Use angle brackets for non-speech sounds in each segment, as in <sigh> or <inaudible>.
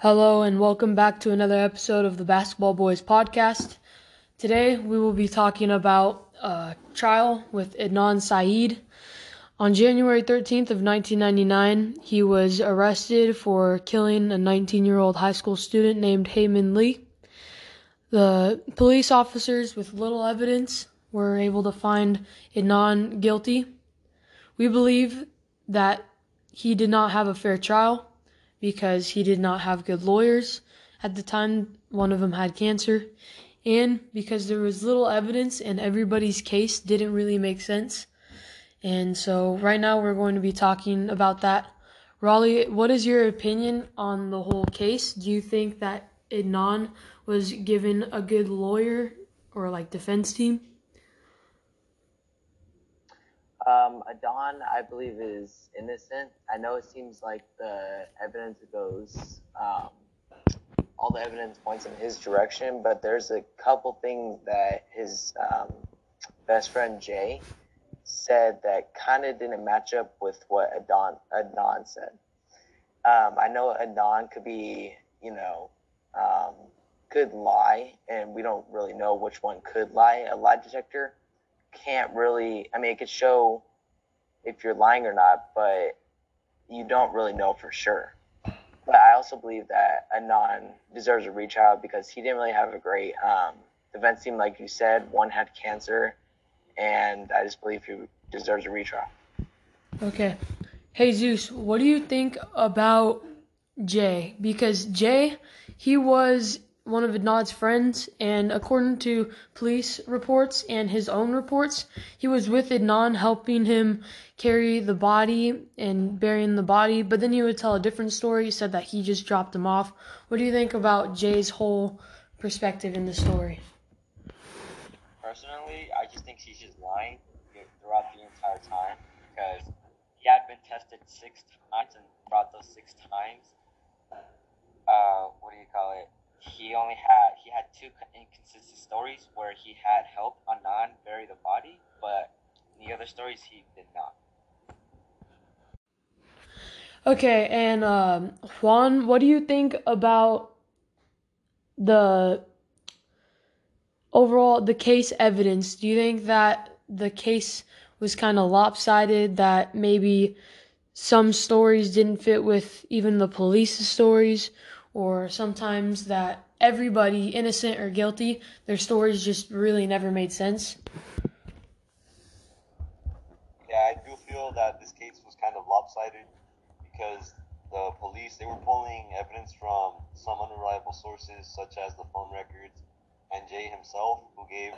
Hello, and welcome back to another episode of the Basketball Boys podcast. Today, we will be talking about a trial with Adnan Syed. On January 13th of 1999, he was arrested for killing a 19-year-old high school student named Hae Min Lee. The police officers, with little evidence, were able to find Adnan guilty. We believe that he did not have a fair trial because he did not have good lawyers at the time one of them had cancer and because there was little evidence and everybody's case didn't really make sense. And so right now we're going to be talking about that. Raleigh, what is your opinion on the whole case? Do you think that Adnan was given a good lawyer or like defense team? Um, Adnan, I believe, is innocent. I know it seems like the evidence goes, um, all the evidence points in his direction, but there's a couple things that his um, best friend Jay said that kind of didn't match up with what Adnan, Adnan said. Um, I know Adnan could be, you know, um, could lie, and we don't really know which one could lie. A lie detector can't really. I mean, it could show if you're lying or not, but you don't really know for sure. But I also believe that Adnan deserves a retrial because he didn't really have a great um, defense team, like you said. One had cancer, and I just believe he deserves a retrial. Okay. Jesus, what do you think about Jay? Because Jay, he was one of Adnan's friends, and according to police reports and his own reports, he was with Adnan helping him carry the body and burying the body. But then he would tell a different story. He said that he just dropped him off. What do you think about Jay's whole perspective in the story? Personally, I just think she's just lying throughout the entire time because he had been tested six times, and brought those six times, uh, what do you call? He only had he had two inconsistent stories where he had helped Adnan bury the body, but in the other stories he did not. Okay, and um, Juan, what do you think about the overall the case evidence? Do you think that the case was kind of lopsided? That maybe some stories didn't fit with even the police's stories, or sometimes that everybody, innocent or guilty, their stories just really never made sense. Yeah, I do feel that this case was kind of lopsided because the police they were pulling evidence from some unreliable sources such as the phone records and Jay himself who gave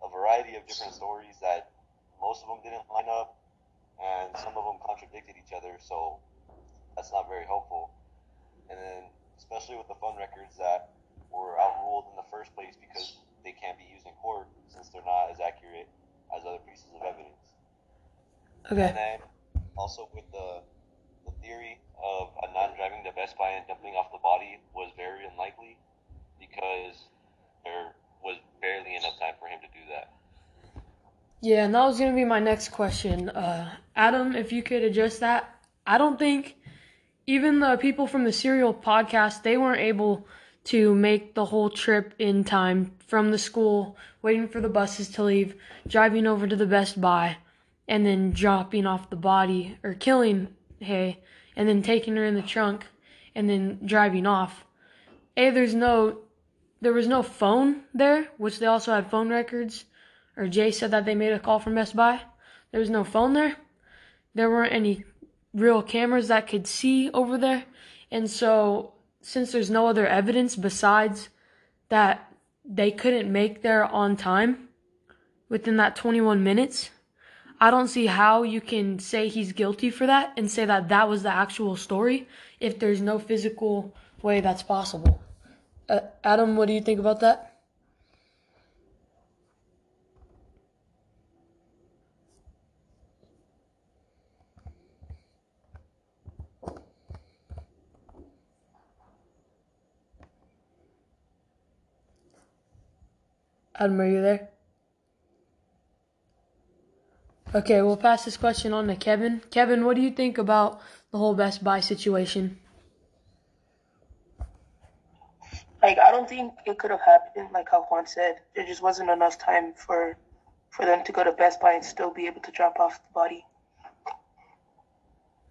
a variety of different stories that most of them didn't line up and some of them contradicted each other so that's not very helpful and then especially with the phone records that were outruled in the first place because they can't be used in court since they're not as accurate as other pieces of evidence. Okay. And then also with the the theory of Adnan driving the Best Buy and dumping off the body was very unlikely because there was barely enough time for him to do that. Yeah, and that was going to be my next question. Uh, Adam, if you could address that. I don't think even the people from the Serial podcast, they weren't able to make the whole trip in time from the school, waiting for the buses to leave, driving over to the Best Buy, and then dropping off the body or killing Hae, and then taking her in the trunk, and then driving off. A, there's no, there was no phone there, which they also had phone records, or Jay said that they made a call from Best Buy. There was no phone there. There weren't any real cameras that could see over there. And so, since there's no other evidence besides that they couldn't make there on time within that 21 minutes, I don't see how you can say he's guilty for that and say that that was the actual story if there's no physical way that's possible. Uh, Adam, what do you think about that? Adam, are you there? Okay, we'll pass this question on to Kevin. Kevin, what do you think about the whole Best Buy situation? like I don't think it could have happened like how Juan said. There just wasn't enough time for for them to go to Best Buy and still be able to drop off the body.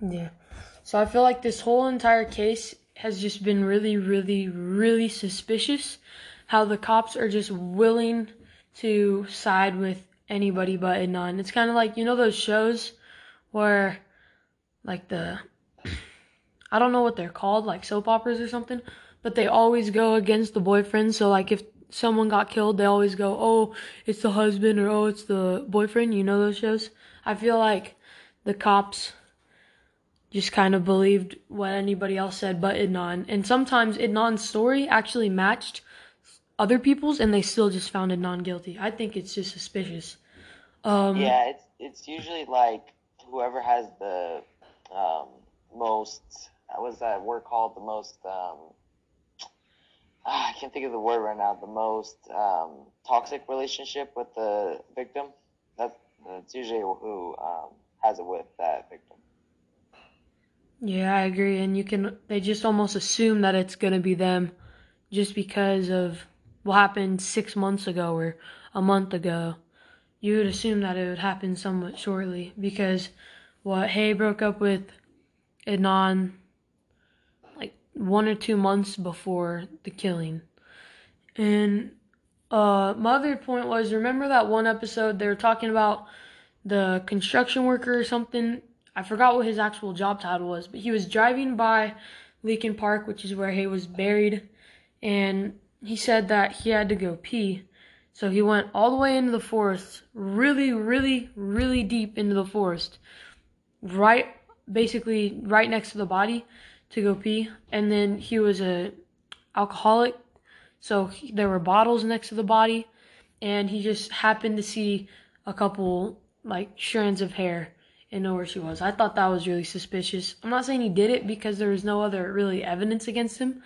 Yeah. So I feel like this whole entire case has just been really, really, really suspicious. How the cops are just willing to side with anybody but Adnan. It's kind of like you know those shows where, like the, I don't know what they're called, like soap operas or something, but they always go against the boyfriend. So like if someone got killed, they always go, oh, it's the husband or oh, it's the boyfriend. You know those shows? I feel like the cops just kind of believed what anybody else said but Adnan. And sometimes Adnan's story actually matched other people's and they still just found it non guilty. I think it's just suspicious. Um, yeah, it's it's usually like whoever has the um, most what's that word called the most um, ah, I can't think of the word right now the most um, toxic relationship with the victim. That's that's usually who um, has it with that victim. Yeah, I agree. And you can, they just almost assume that it's going to be them just because of what happened six months ago or a month ago. You would assume that it would happen somewhat shortly because what Hae broke up with Adnan like one or two months before the killing. And uh, my other point was remember that one episode they were talking about the construction worker or something I forgot what his actual job title was, but he was driving by Leakin Park, which is where he was buried, and he said that he had to go pee. So he went all the way into the forest, really, really, really deep into the forest, right, basically right next to the body to go pee. And then he was a alcoholic, so he, there were bottles next to the body, and he just happened to see a couple like strands of hair and know where she was. I thought that was really suspicious. I'm not saying he did it because there was no other really evidence against him.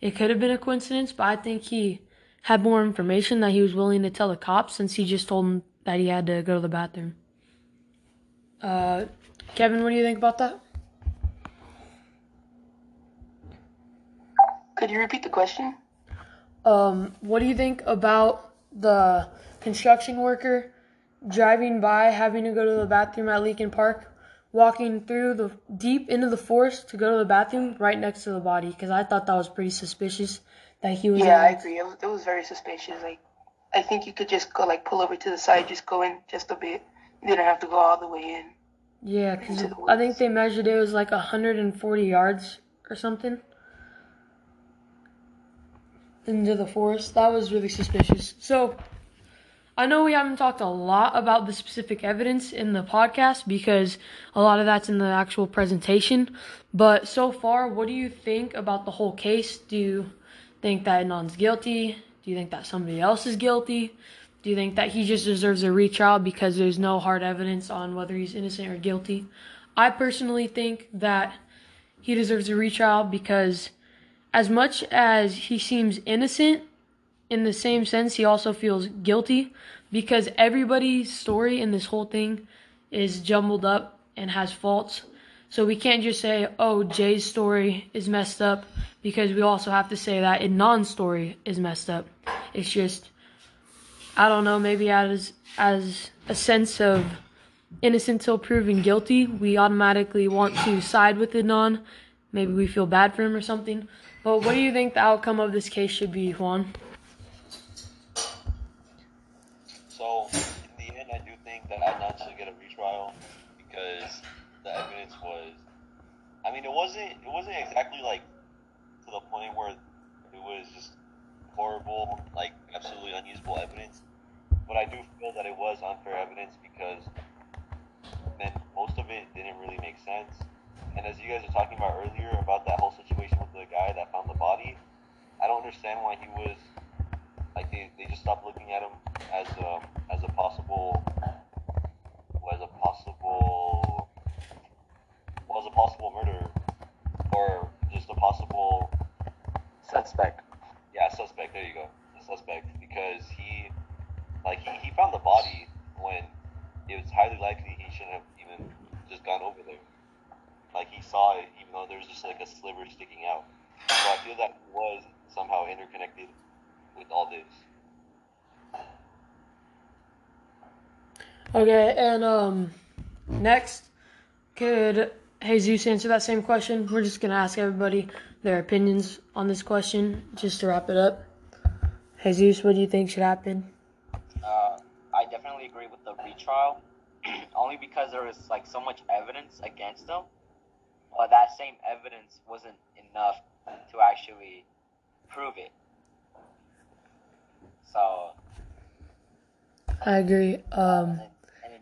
It could have been a coincidence, but I think he had more information that he was willing to tell the cops since he just told them that he had to go to the bathroom. Uh, Kevin, what do you think about that? Could you repeat the question? Um, what do you think about the construction worker driving by, having to go to the bathroom at Leakin Park, walking through the deep into the forest to go to the bathroom right next to the body because I thought that was pretty suspicious that he was. Yeah, I agree. It was, it was very suspicious. Like, I think you could just go like pull over to the side, just go in just a bit. You didn't have to go all the way in. Yeah, because I think they measured it was like 140 yards or something into the forest. That was really suspicious. So I know we haven't talked a lot about the specific evidence in the podcast because a lot of that's in the actual presentation. But so far, what do you think about the whole case? Do you think that Adnan's guilty? Do you think that somebody else is guilty? Do you think that he just deserves a retrial because there's no hard evidence on whether he's innocent or guilty? I personally think that he deserves a retrial because as much as he seems innocent, in the same sense, he also feels guilty because everybody's story in this whole thing is jumbled up and has faults. So we can't just say, oh, Jay's story is messed up because we also have to say that Adnan's story is messed up. It's just, I don't know, maybe as, as a sense of innocent till proven guilty, we automatically want to side with Adnan. Maybe we feel bad for him or something. But what do you think the outcome of this case should be, Juan? So, in the end, I do think that Adnan should get a retrial because the evidence was. I mean, it wasn't. It wasn't exactly like to the point where it was just horrible, like absolutely unusable evidence. But I do feel that it was unfair evidence because then most of it didn't really make sense. And as you guys were talking about earlier about that whole situation with the guy that found the body, I don't understand why he was just stopped looking at him as a as a possible as a possible was a possible murderer or just a possible suspect. Yeah, suspect. There you go, the suspect because he like he, he found the body when it was highly likely he shouldn't have even just gone over there. Like he saw it, even though there was just like a sliver sticking out. So I feel that was somehow interconnected with all this. Okay, and um, next, could Jesus answer that same question? We're just gonna ask everybody their opinions on this question, just to wrap it up. Jesus, what do you think should happen? Uh, I definitely agree with the retrial, <clears throat> only because there was like so much evidence against him, but that same evidence wasn't enough to actually prove it. So, I agree. Um, and, and in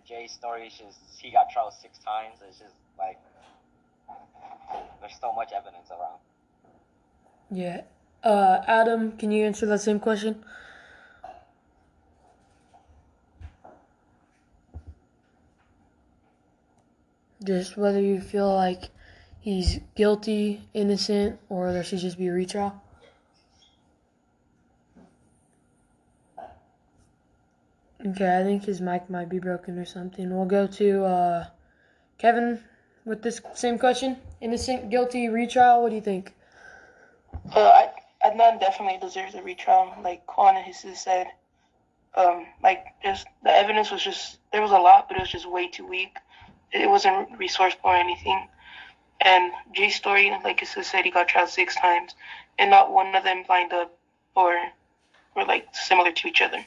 Jay's story, just he got trial six times. It's just like there's so much evidence around. yeah. Uh, Adam, can you answer that same question? Just whether you feel like he's guilty, innocent, or there should just be a retrial. Okay, I think his mic might be broken or something. We'll go to uh, Kevin with this same question. Innocent, guilty, retrial. What do you think? Uh, Adnan definitely deserves a retrial. Like Juan and Jesus said, um, like just the evidence was just there was a lot, but it was just way too weak. It wasn't resourceful or anything. And Jay's story, like Jesus said, he got tried six times, and not one of them lined up or were like similar to each other.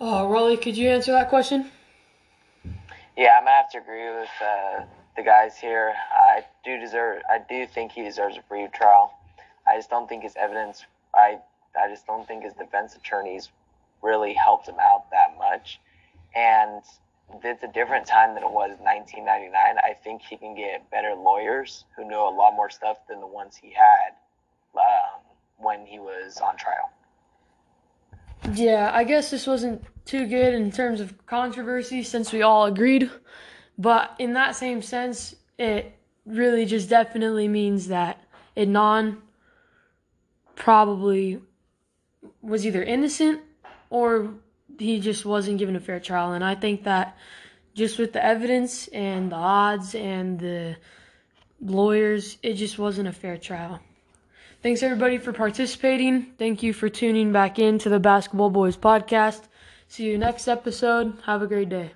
Uh, Rolly, could you answer that question? Yeah, I'm gonna have to agree with uh, the guys here. I do deserve. I do think he deserves a free trial. I just don't think his evidence. I I just don't think his defense attorneys really helped him out that much. And it's a different time than it was in 1999. I think he can get better lawyers who know a lot more stuff than the ones he had um, when he was on trial. Yeah, I guess this wasn't too good in terms of controversy since we all agreed. But in that same sense, it really just definitely means that Adnan probably was either innocent or he just wasn't given a fair trial. And I think that just with the evidence and the odds and the lawyers, it just wasn't a fair trial. Thanks everybody for participating. Thank you for tuning back in to the Basketball Boys podcast. See you next episode. Have a great day.